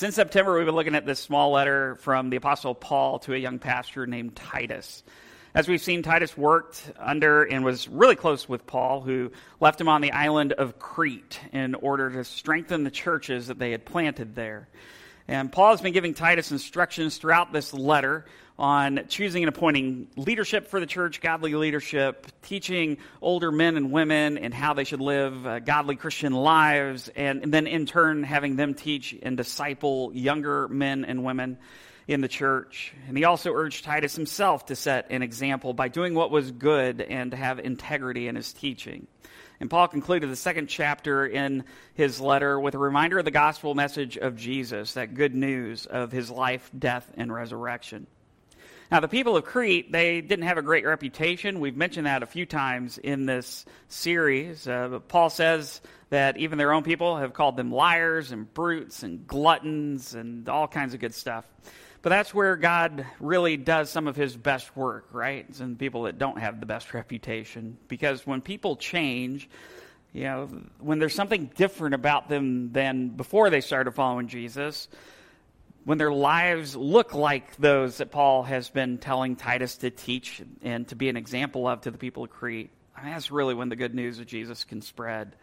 Since September, we've been looking at this small letter from the Apostle Paul to a young pastor named Titus. As we've seen, Titus worked under and was really close with Paul, who left him on the island of Crete in order to strengthen the churches that they had planted there. And Paul has been giving Titus instructions throughout this letter on choosing and appointing leadership for the church, godly leadership, teaching older men and women and how they should live uh, godly Christian lives, and, and then in turn having them teach and disciple younger men and women in the church. And he also urged Titus himself to set an example by doing what was good and to have integrity in his teaching. And Paul concluded the second chapter in his letter with a reminder of the gospel message of Jesus, that good news of his life, death, and resurrection. Now, the people of Crete, they didn't have a great reputation. We've mentioned that a few times in this series. Uh, Paul says that even their own people have called them liars and brutes and gluttons and all kinds of good stuff. But that's where God really does some of his best work, right? It's in people that don't have the best reputation. Because when people change, you know, when there's something different about them than before they started following Jesus, when their lives look like those that Paul has been telling Titus to teach and to be an example of to the people of Crete, I mean, that's really when the good news of Jesus can spread.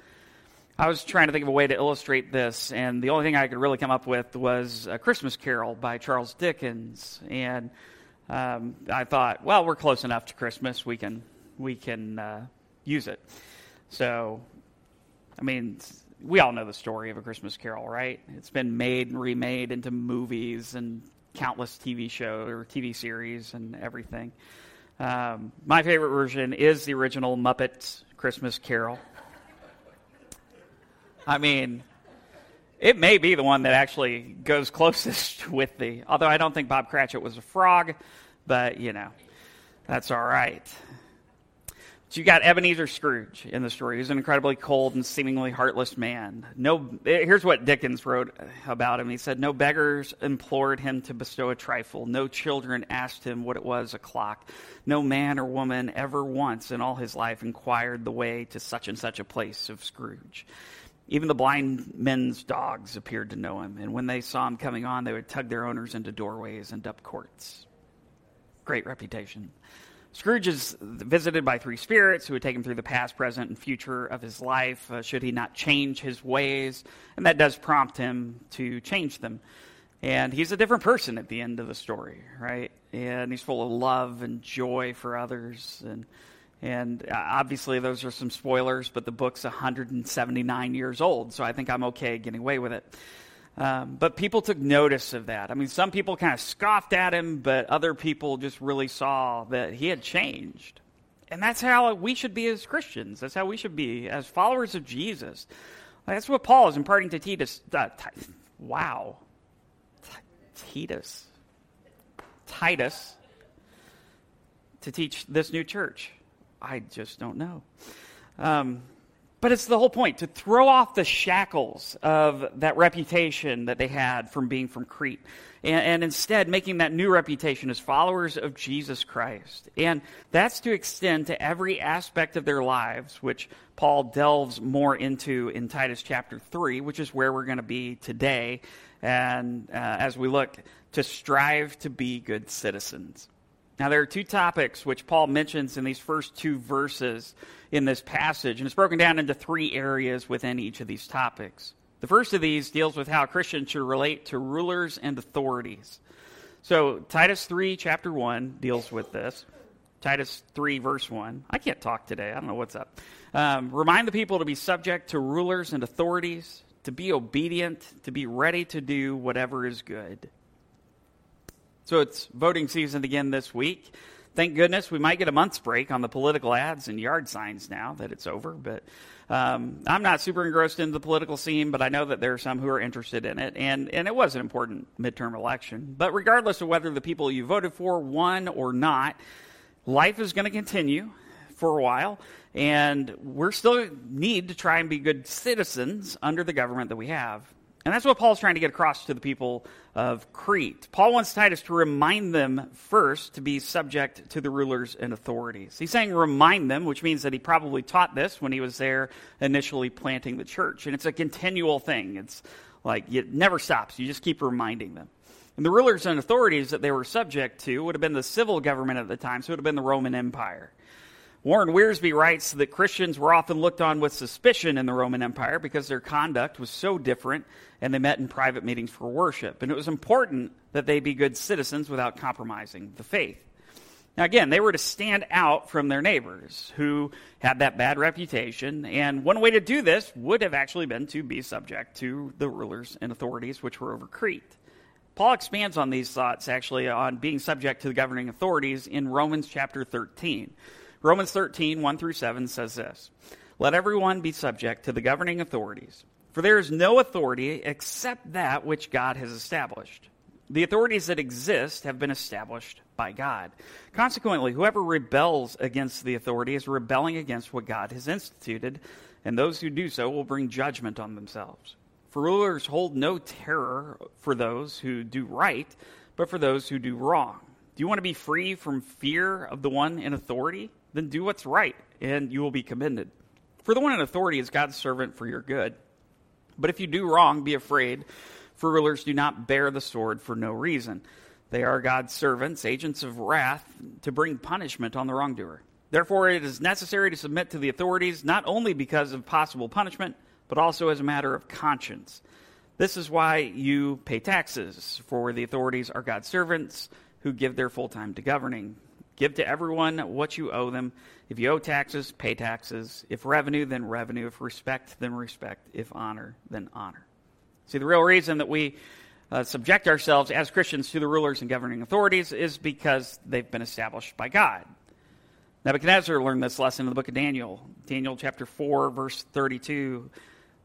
I was trying to think of a way to illustrate this, and the only thing I could really come up with was A Christmas Carol by Charles Dickens. And um, I thought, well, we're close enough to Christmas, we can we can uh, use it. So, I mean, we all know the story of A Christmas Carol, right? It's been made and remade into movies and countless TV shows or TV series and everything. Um, my favorite version is the original Muppets Christmas Carol. I mean, it may be the one that actually goes closest with the. Although I don't think Bob Cratchit was a frog, but you know, that's all right. So you got Ebenezer Scrooge in the story. He's an incredibly cold and seemingly heartless man. No, eh, here's what Dickens wrote about him. He said, "No beggars implored him to bestow a trifle. No children asked him what it was a clock. No man or woman ever once in all his life inquired the way to such and such a place of Scrooge." Even the blind men's dogs appeared to know him, and when they saw him coming on, they would tug their owners into doorways and up courts. Great reputation. Scrooge is visited by three spirits who would take him through the past, present, and future of his life, uh, should he not change his ways. And that does prompt him to change them. And he's a different person at the end of the story, right? And he's full of love and joy for others. And and uh, obviously, those are some spoilers, but the book's 179 years old, so I think I'm okay getting away with it. Um, but people took notice of that. I mean, some people kind of scoffed at him, but other people just really saw that he had changed. And that's how we should be as Christians. That's how we should be as followers of Jesus. That's what Paul is imparting to Titus. Uh, t- wow. T- Titus. Titus to teach this new church. I just don't know. Um, but it's the whole point to throw off the shackles of that reputation that they had from being from Crete, and, and, instead making that new reputation as followers of Jesus Christ. And that's to extend to every aspect of their lives, which Paul delves more into in Titus chapter 3, which is where we're going to be today, and uh, as we look to strive to be good citizens. Now, there are two topics which Paul mentions in these first two verses in this passage, and it's broken down into three areas within each of these topics. The first of these deals with how Christians should relate to rulers and authorities. So, Titus 3, chapter 1, deals with this. Titus 3, verse 1. I can't talk today. I don't know what's up. Um, remind the people to be subject to rulers and authorities, to be obedient, to be ready to do whatever is good. So it's voting season again this week. Thank goodness we might get a month's break on the political ads and yard signs now that it's over. But um, I'm not super engrossed in the political scene, but I know that there are some who are interested in it. And, and it was an important midterm election. But regardless of whether the people you voted for won or not, life is going to continue for a while. And we're still need to try and be good citizens under the government that we have. And that's what Paul's trying to get across to the people of Crete. Paul wants Titus to remind them first to be subject to the rulers and authorities. He's saying remind them, which means that he probably taught this when he was there initially planting the church. And it's a continual thing. It's Like, it never stops. You just keep reminding them. And the rulers and authorities that they were subject to would have been the civil government at the time, so it would have been the Roman Empire. Warren Wiersbe writes that Christians were often looked on with suspicion in the Roman Empire because their conduct was so different and they met in private meetings for worship. And it was important that they be good citizens without compromising the faith. Now, again, they were to stand out from their neighbors who had that bad reputation. And one way to do this would have actually been to be subject to the rulers and authorities which were over Crete. Paul expands on these thoughts actually on being subject to the governing authorities in Romans chapter 13. Romans 13, 1 through 7 says this Let everyone be subject to the governing authorities, for there is no authority except that which God has established. The authorities that exist have been established by God. Consequently, whoever rebels against the authority is rebelling against what God has instituted, and those who do so will bring judgment on themselves. For rulers hold no terror for those who do right, but for those who do wrong. Do you want to be free from fear of the one in authority? Then do what's right, and you will be commended. For the one in authority is God's servant for your good. But if you do wrong, be afraid, for rulers do not bear the sword for no reason. They are God's servants, agents of wrath, to bring punishment on the wrongdoer. Therefore, it is necessary to submit to the authorities, not only because of possible punishment, but also as a matter of conscience. This is why you pay taxes, for the authorities are God's servants who give their full time to governing. Give to everyone what you owe them. If you owe taxes, pay taxes. If revenue, then revenue. If respect, then respect. If honor, then honor. See, the real reason that we uh, subject ourselves as Christians to the rulers and governing authorities is because they've been established by God. Nebuchadnezzar learned this lesson in the book of Daniel. Daniel chapter 4, verse 32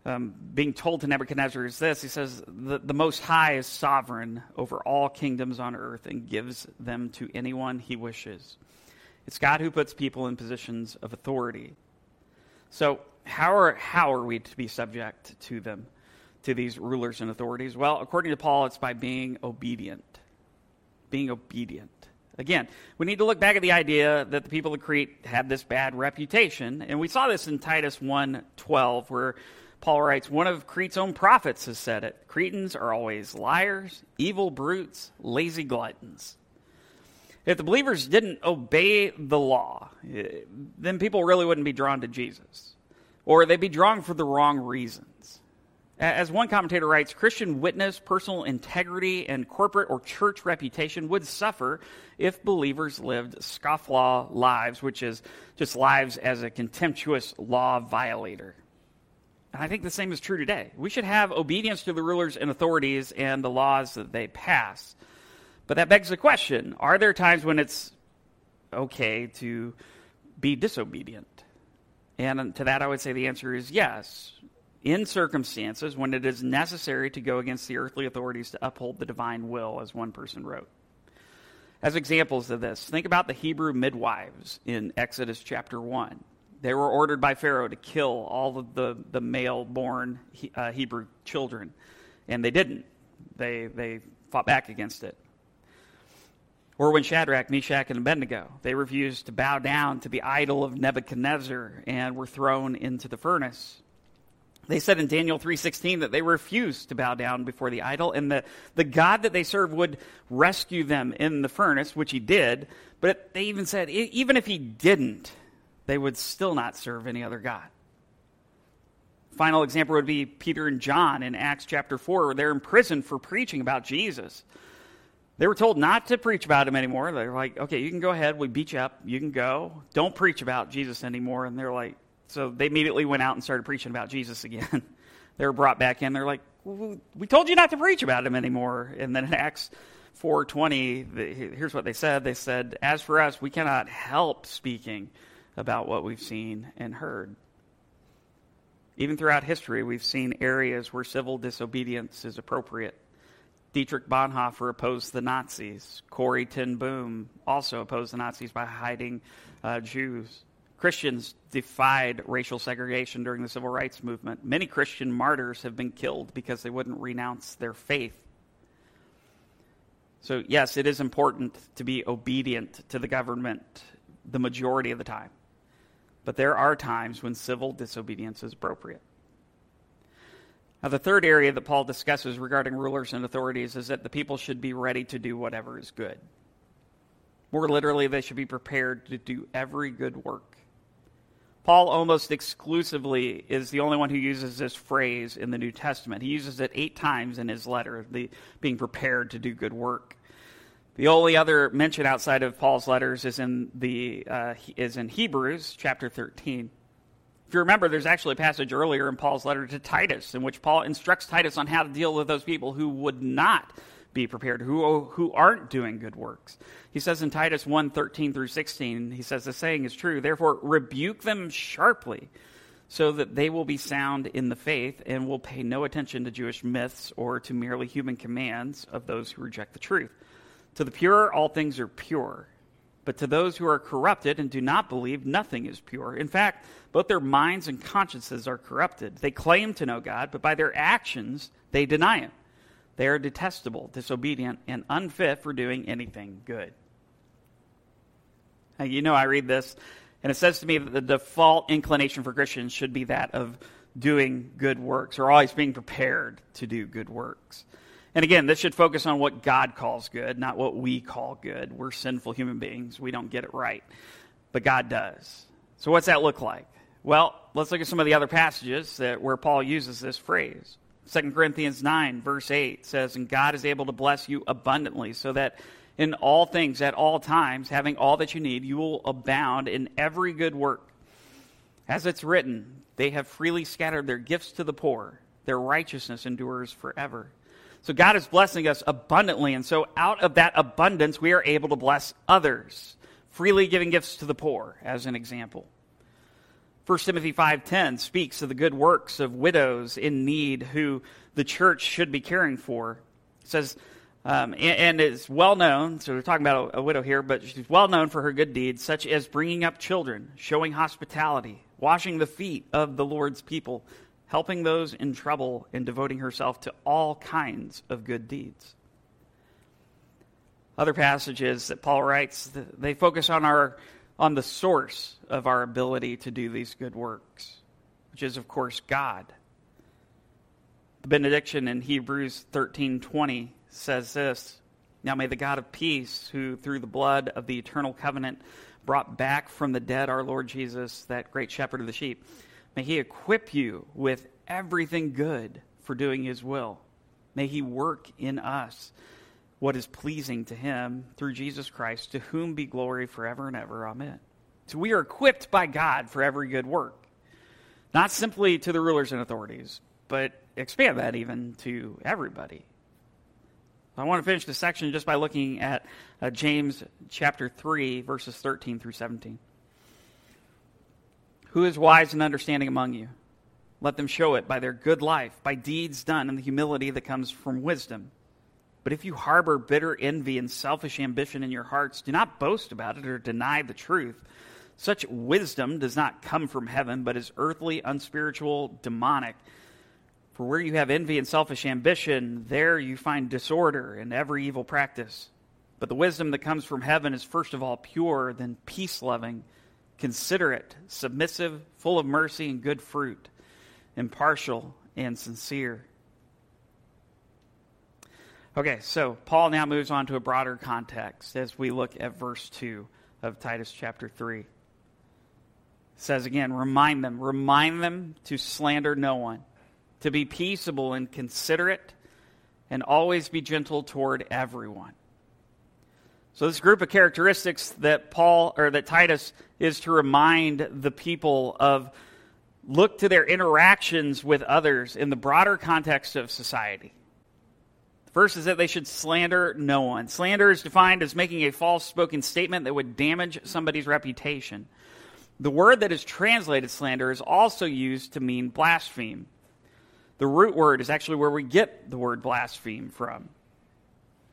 um, being told to Nebuchadnezzar is this He says, the, the Most High is sovereign over all kingdoms on earth and gives them to anyone he wishes. It's God who puts people in positions of authority. So, how are, how are we to be subject to them, to these rulers and authorities? Well, according to Paul, it's by being obedient. Being obedient. Again, we need to look back at the idea that the people of Crete had this bad reputation, and we saw this in Titus 1:12 where Paul writes, one of Crete's own prophets has said it Cretans are always liars, evil brutes, lazy gluttons. If the believers didn't obey the law, eh, then people really wouldn't be drawn to Jesus, or they'd be drawn for the wrong reasons. As one commentator writes, Christian witness, personal integrity, and corporate or church reputation would suffer if believers lived scofflaw lives, which is just lives as a contemptuous law violator. And I think the same is true today. We should have obedience to the rulers and authorities and the laws that they pass. But that begs the question are there times when it's okay to be disobedient? And to that, I would say the answer is yes. In circumstances when it is necessary to go against the earthly authorities to uphold the divine will, as one person wrote. As examples of this, think about the Hebrew midwives in Exodus chapter 1. They were ordered by Pharaoh to kill all of the, the male born uh, Hebrew children, and they didn't. They, they fought back against it. Or when Shadrach, Meshach, and Abednego, they refused to bow down to the idol of Nebuchadnezzar and were thrown into the furnace. They said in Daniel 3:16 that they refused to bow down before the idol and the, the God that they served would rescue them in the furnace, which he did, but they even said even if he didn't, they would still not serve any other God. Final example would be Peter and John in Acts chapter 4, they're in prison for preaching about Jesus. They were told not to preach about him anymore. They're like, okay, you can go ahead. We beat you up. You can go. Don't preach about Jesus anymore. And they're like, so they immediately went out and started preaching about Jesus again. they were brought back in. They're like, we told you not to preach about him anymore. And then in Acts 4.20, here's what they said. They said, as for us, we cannot help speaking about what we've seen and heard. Even throughout history, we've seen areas where civil disobedience is appropriate. Dietrich Bonhoeffer opposed the Nazis. Corrie ten Boom also opposed the Nazis by hiding uh, Jews. Christians defied racial segregation during the civil rights movement. Many Christian martyrs have been killed because they wouldn't renounce their faith. So, yes, it is important to be obedient to the government the majority of the time. But there are times when civil disobedience is appropriate. Now, the third area that Paul discusses regarding rulers and authorities is that the people should be ready to do whatever is good. More literally, they should be prepared to do every good work. Paul almost exclusively is the only one who uses this phrase in the New Testament. He uses it eight times in his letter, the, being prepared to do good work. The only other mention outside of Paul's letters is in, the, uh, is in Hebrews chapter 13. If you remember, there's actually a passage earlier in Paul's letter to Titus in which Paul instructs Titus on how to deal with those people who would not be prepared, who, who aren't doing good works. He says in Titus 1 13 through 16, he says, The saying is true. Therefore, rebuke them sharply, so that they will be sound in the faith and will pay no attention to Jewish myths or to merely human commands of those who reject the truth. To the pure, all things are pure. But to those who are corrupted and do not believe, nothing is pure. In fact, both their minds and consciences are corrupted. They claim to know God, but by their actions, they deny Him. They are detestable, disobedient, and unfit for doing anything good. Now, you know, I read this, and it says to me that the default inclination for Christians should be that of doing good works, or always being prepared to do good works. And again, this should focus on what God calls good, not what we call good. We're sinful human beings. We don't get it right. But God does. So, what's that look like? Well, let's look at some of the other passages that, where Paul uses this phrase. 2 Corinthians 9, verse 8 says, And God is able to bless you abundantly, so that in all things, at all times, having all that you need, you will abound in every good work. As it's written, they have freely scattered their gifts to the poor, their righteousness endures forever. So God is blessing us abundantly, and so out of that abundance, we are able to bless others, freely giving gifts to the poor, as an example. 1 Timothy 5:10 speaks of the good works of widows in need who the church should be caring for. It says, um, and, and is well known, so we're talking about a, a widow here, but she's well known for her good deeds, such as bringing up children, showing hospitality, washing the feet of the Lord's people, helping those in trouble, and devoting herself to all kinds of good deeds. Other passages that Paul writes, they focus on our on the source of our ability to do these good works, which is, of course, God. The benediction in Hebrews 13:20 says this, "Now may the God of peace, who through the blood of the eternal covenant brought back from the dead our Lord Jesus, that great shepherd of the sheep, may he equip you with everything good for doing his will. May he work in us what is pleasing to him through Jesus Christ, to whom be glory forever and ever. Amen. So we are equipped by God for every good work, not simply to the rulers and authorities, but expand that even to everybody. I want to finish this section just by looking at uh, James chapter 3, verses 13 through 17. Who is wise and understanding among you? Let them show it by their good life, by deeds done in the humility that comes from wisdom. But if you harbor bitter envy and selfish ambition in your hearts, do not boast about it or deny the truth. Such wisdom does not come from heaven, but is earthly, unspiritual, demonic. For where you have envy and selfish ambition, there you find disorder and every evil practice. But the wisdom that comes from heaven is first of all pure, then peace loving, considerate, submissive, full of mercy and good fruit, impartial and sincere. Okay, so Paul now moves on to a broader context as we look at verse 2 of Titus chapter 3. It says again, remind them, remind them to slander no one, to be peaceable and considerate, and always be gentle toward everyone. So this group of characteristics that Paul or that Titus is to remind the people of look to their interactions with others in the broader context of society. First is that they should slander no one. Slander is defined as making a false spoken statement that would damage somebody's reputation. The word that is translated slander is also used to mean blaspheme. The root word is actually where we get the word blaspheme from.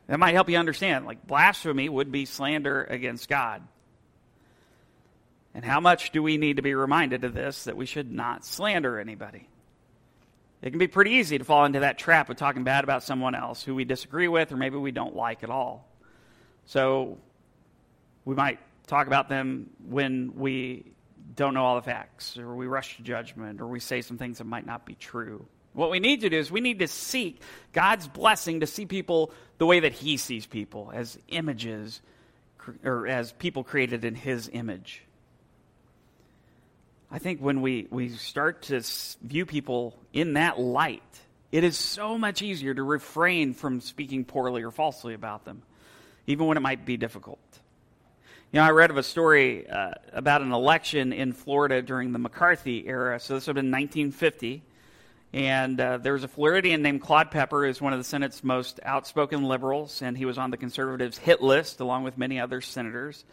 That might help you understand. Like, blasphemy would be slander against God. And how much do we need to be reminded of this that we should not slander anybody? It can be pretty easy to fall into that trap of talking bad about someone else who we disagree with or maybe we don't like at all. So we might talk about them when we don't know all the facts, or we rush to judgment, or we say some things that might not be true. What we need to do is we need to seek God's blessing to see people the way that He sees people, as images, or as people created in His image. I think when we, we start to view people in that light, it is so much easier to refrain from speaking poorly or falsely about them, even when it might be difficult. You know, I read of a story uh, about an election in Florida during the McCarthy era. So this would have been 1950. And uh, there was a Floridian named Claude Pepper, who's one of the Senate's most outspoken liberals, and he was on the conservatives' hit list along with many other senators.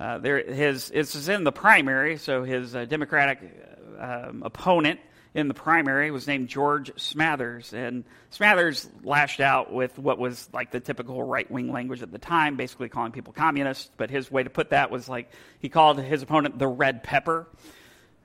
Uh, there, his is in the primary, so his uh, Democratic um, opponent in the primary was named George Smathers, and Smathers lashed out with what was like the typical right wing language at the time, basically calling people communists. But his way to put that was like he called his opponent the Red Pepper,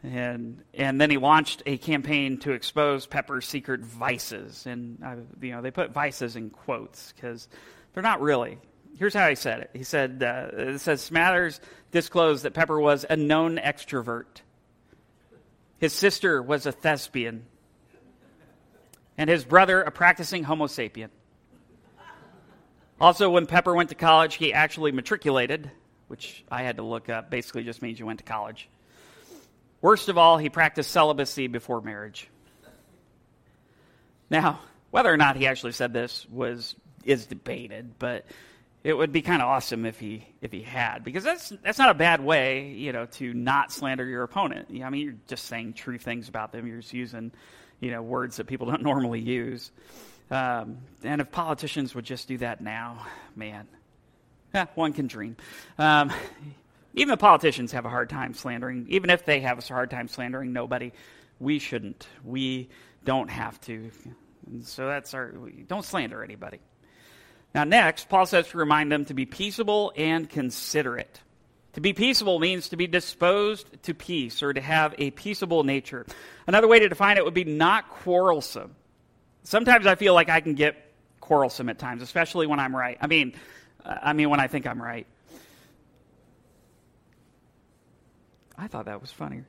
and and then he launched a campaign to expose Pepper's secret vices, and uh, you know they put vices in quotes because they're not really here's how he said it. He said, uh, it says Smathers disclosed that Pepper was a known extrovert. His sister was a thespian. And his brother a practicing Homo sapien. Also, when Pepper went to college, he actually matriculated, which I had to look up. Basically, just means you went to college. Worst of all, he practiced celibacy before marriage. Now, whether or not he actually said this was is debated, but it would be kind of awesome if he if he had because that's that's not a bad way you know to not slander your opponent. I mean you're just saying true things about them. You're just using you know words that people don't normally use. Um, and if politicians would just do that now man yeah, one can dream. Um, even the politicians have a hard time slandering even if they have a hard time slandering nobody we shouldn't we don't have to and so that's our don't slander anybody now, next, Paul says to remind them to be peaceable and considerate. To be peaceable means to be disposed to peace or to have a peaceable nature. Another way to define it would be not quarrelsome. Sometimes I feel like I can get quarrelsome at times, especially when I'm right. I mean, I mean when I think I'm right. I thought that was funnier.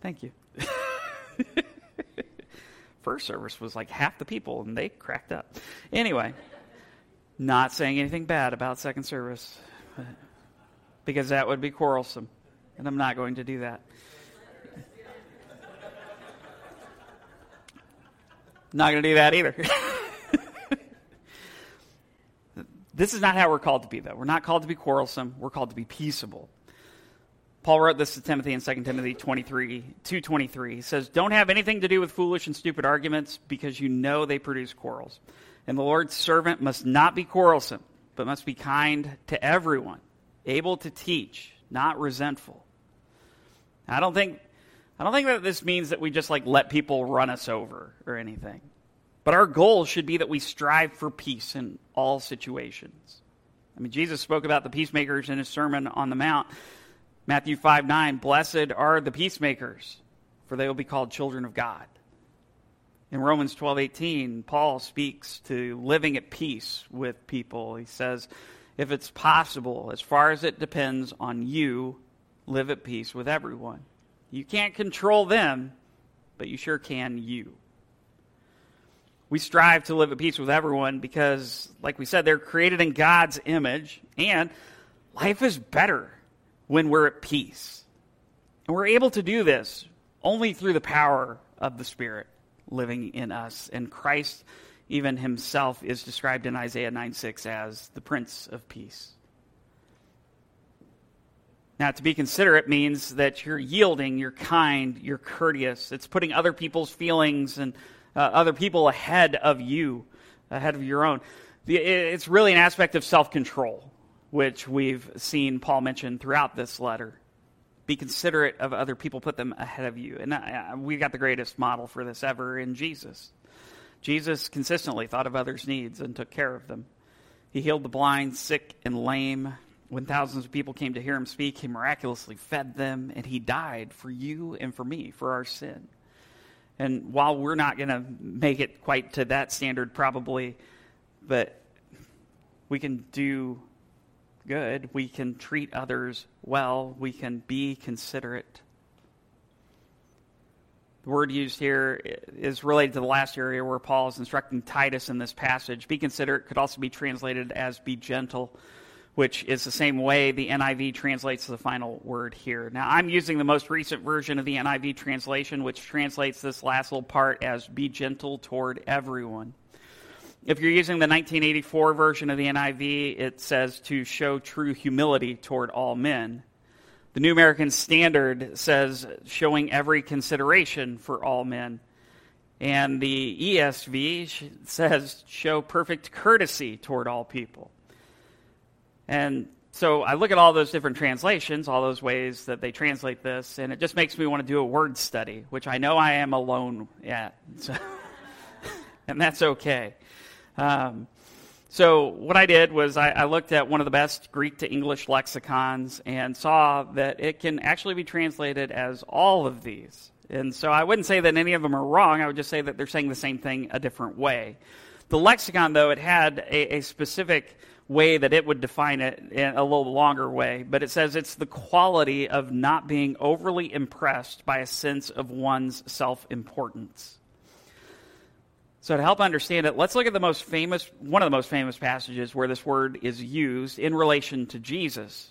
Thank you. first service was like half the people, and they cracked up. Anyway, not saying anything bad about second service, because that would be quarrelsome, and I'm not going to do that. Not going to do that either. this is not how we're called to be, though. We're not called to be quarrelsome. We're called to be peaceable. Paul wrote this to Timothy in 2 Timothy 23, 2.23. He says, Don't have anything to do with foolish and stupid arguments because you know they produce quarrels. And the Lord's servant must not be quarrelsome, but must be kind to everyone, able to teach, not resentful. I don't think, I don't think that this means that we just like let people run us over or anything. But our goal should be that we strive for peace in all situations. I mean, Jesus spoke about the peacemakers in his Sermon on the Mount. Matthew 5 9, blessed are the peacemakers, for they will be called children of God. In Romans 12 18, Paul speaks to living at peace with people. He says, if it's possible, as far as it depends on you, live at peace with everyone. You can't control them, but you sure can you. We strive to live at peace with everyone because, like we said, they're created in God's image, and life is better when we're at peace. And we're able to do this only through the power of the Spirit living in us. And Christ, even himself, is described in Isaiah 9 6 as the Prince of Peace. Now, to be considerate means that you're yielding, you're kind, you're courteous. It's putting other people's feelings and uh, other people ahead of you, ahead of your own. It's really an aspect of self control which we've seen Paul mention throughout this letter. Be considerate of other people, put them ahead of you. And uh, we got the greatest model for this ever in Jesus. Jesus consistently thought of others' needs and took care of them. He healed the blind, sick, and lame. When thousands of people came to hear him speak, he miraculously fed them, and he died for you and for me, for our sin. And while we're not going to make it quite to that standard, probably, but we can do good. We can treat others well. We can be considerate. The word used here is related to the last area where Paul is instructing Titus in this passage. Be considerate could also be translated as be gentle, which is the same way the NIV translates the final word here. Now, I'm using the most recent version of the NIV translation, which translates this last little part as be gentle toward everyone. If you're using the 1984 version of the NIV, it says to show true humility toward all men. The New American Standard says showing every consideration for all men. And the ESV says show perfect courtesy toward all people. And so I look at all those different translations, all those ways that they translate this, and it just makes me want to do a word study, which I know I am alone at. So and that's okay. Um, so what I did was I, I, looked at one of the best Greek to English lexicons and saw that it can actually be translated as all of these. And so I wouldn't say that any of them are wrong. I would just say that they're saying the same thing a different way. The lexicon, though, it had a, a specific way that it would define it in a little longer way, but it says it's the quality of not being overly impressed by a sense of one's self importance. So, to help understand it, let's look at the most famous, one of the most famous passages where this word is used in relation to Jesus.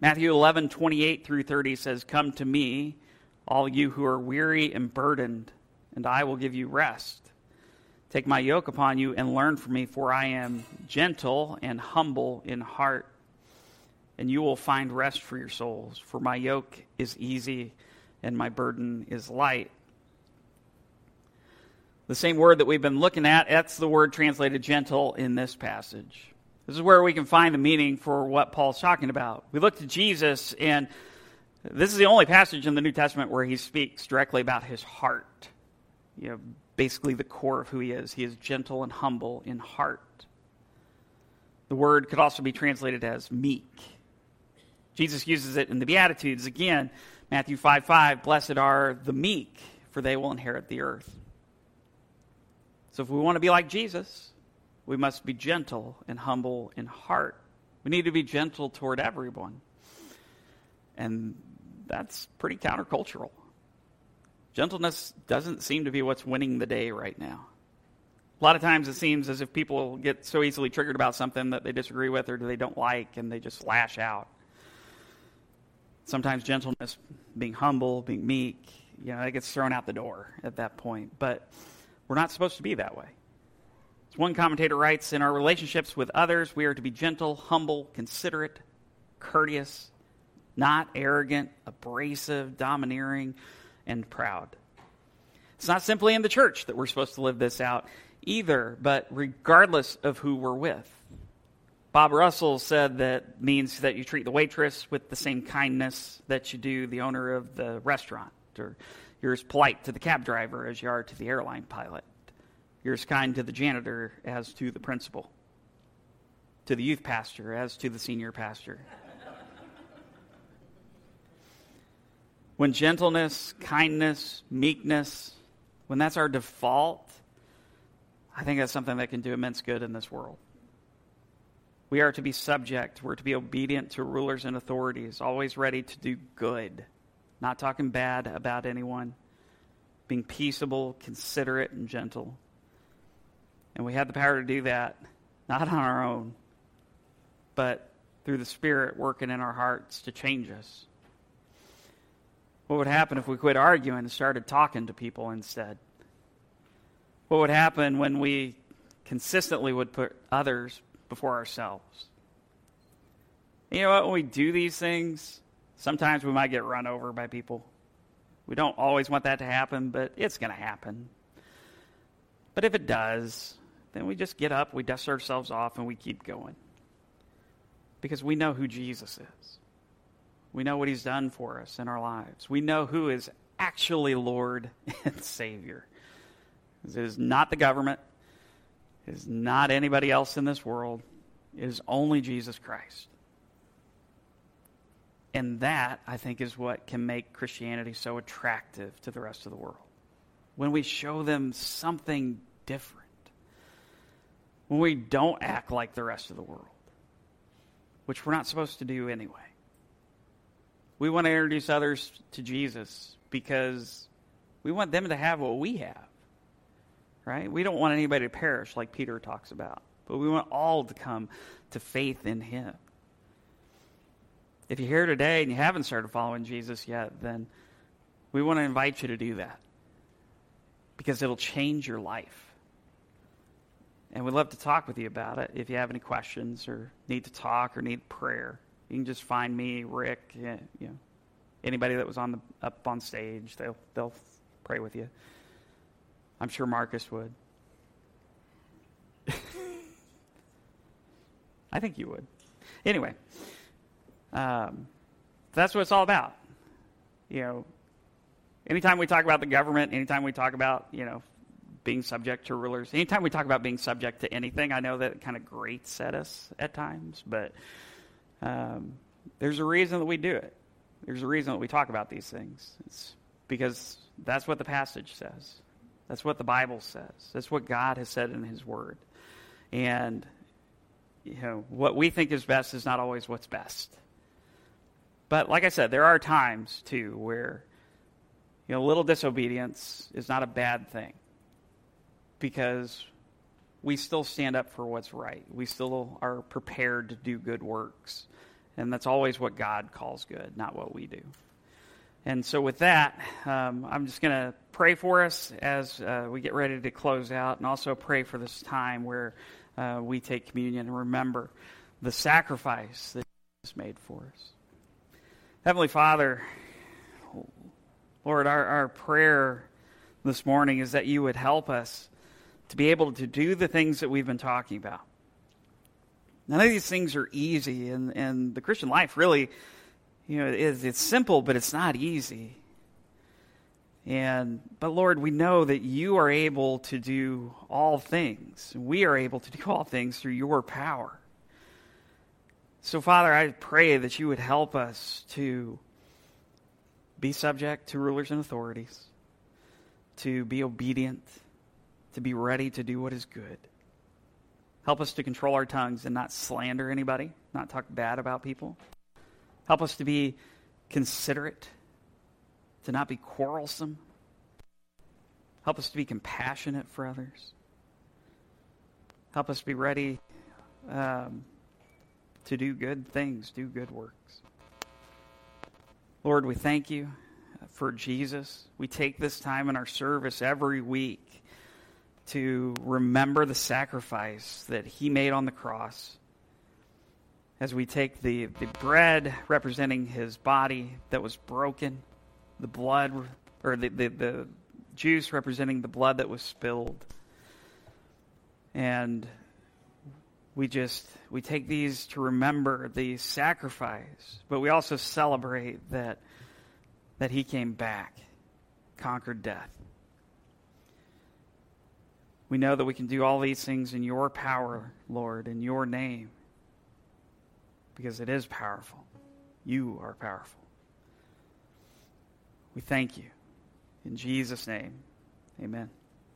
Matthew 11, 28 through 30 says, Come to me, all you who are weary and burdened, and I will give you rest. Take my yoke upon you and learn from me, for I am gentle and humble in heart, and you will find rest for your souls. For my yoke is easy and my burden is light. The same word that we've been looking at, that's the word translated gentle in this passage. This is where we can find the meaning for what Paul's talking about. We look to Jesus, and this is the only passage in the New Testament where he speaks directly about his heart. You know, basically the core of who he is. He is gentle and humble in heart. The word could also be translated as meek. Jesus uses it in the Beatitudes again. Matthew 5 5, blessed are the meek, for they will inherit the earth. So if we want to be like Jesus, we must be gentle and humble in heart. We need to be gentle toward everyone. And that's pretty countercultural. Gentleness doesn't seem to be what's winning the day right now. A lot of times it seems as if people get so easily triggered about something that they disagree with or they don't like and they just lash out. Sometimes gentleness, being humble, being meek, you know, it gets thrown out the door at that point. But we're not supposed to be that way. As one commentator writes, in our relationships with others, we are to be gentle, humble, considerate, courteous, not arrogant, abrasive, domineering, and proud. It's not simply in the church that we're supposed to live this out either, but regardless of who we're with. Bob Russell said that means that you treat the waitress with the same kindness that you do the owner of the restaurant, or you're as polite to the cab driver as you are to the airline pilot. You're as kind to the janitor as to the principal, to the youth pastor as to the senior pastor. When gentleness, kindness, meekness, when that's our default, I think that's something that can do immense good in this world. We are to be subject, we're to be obedient to rulers and authorities, always ready to do good not talking bad about anyone, being peaceable, considerate, and gentle. And we have the power to do that, not on our own, but through the Spirit working in our hearts to change us. What would happen if we quit arguing and started talking to people instead? What would happen when we consistently would put others before ourselves? You know what? When we do these things, Sometimes we might get run over by people. We don't always want that to happen, but it's going to happen. But if it does, then we just get up, we dust ourselves off, and we keep going. Because we know who Jesus is. We know what he's done for us in our lives. We know who is actually Lord and Savior. It is not the government, it is not anybody else in this world, it is only Jesus Christ. And that, I think, is what can make Christianity so attractive to the rest of the world. When we show them something different, when we don't act like the rest of the world, which we're not supposed to do anyway. We want to introduce others to Jesus because We want them to have what we have. Right? We don't want anybody to perish like Peter talks about, but we want all to come to faith in him. If you're here today and you haven't started following Jesus yet, then we want to invite you to do that because it'll change your life. And we'd love to talk with you about it. If you have any questions or need to talk or need prayer, you can just find me, Rick, you know, anybody that was on the up on stage. They'll they'll pray with you. I'm sure Marcus would. I think you would. Anyway, um, that's what it's all about. You know, anytime we talk about the government, anytime we talk about, you know, being subject to rulers, anytime we talk about being subject to anything, I know that kind of grates at us at times, but um, there's a reason that we do it. There's a reason that we talk about these things. It's because that's what the passage says. That's what the Bible says. That's what God has said in His Word. And, you know, what we think is best is not always what's best. But like I said, there are times, too, where, you know, a little disobedience is not a bad thing because we still stand up for what's right. We still are prepared to do good works. And that's always what God calls good, not what we do. And so, with that, um, I'm just going to pray for us as uh, we get ready to close out, and also pray for this time where uh, we take communion and remember the sacrifice that Jesus made for us. Heavenly Father, Lord, our, our prayer this morning is that you would help us to be able to do the things that we've been talking about. None of these things are easy, and, and the Christian life really, you know, is it's simple, but it's not easy. And but Lord, we know that you are able to do all things. We are able to do all things through your power. So Father, I pray that you would help us to be subject to rulers and authorities, to be obedient, to be ready to do what is good. Help us to control our tongues and not slander anybody, not talk bad about people. Help us to be considerate, to not be quarrelsome. Help us to be compassionate for others. Help us be ready um, to do good things, do good works. Lord, we thank you for Jesus. We take this time in our service every week to remember the sacrifice that he made on the cross. As we take the, the bread representing his body that was broken, the blood, or the, the, the juice representing the blood that was spilled. And we just we take these to remember the sacrifice but we also celebrate that that he came back conquered death we know that we can do all these things in your power, Lord, in your name, because it is powerful. You are powerful. We thank you. In Jesus' name, amen.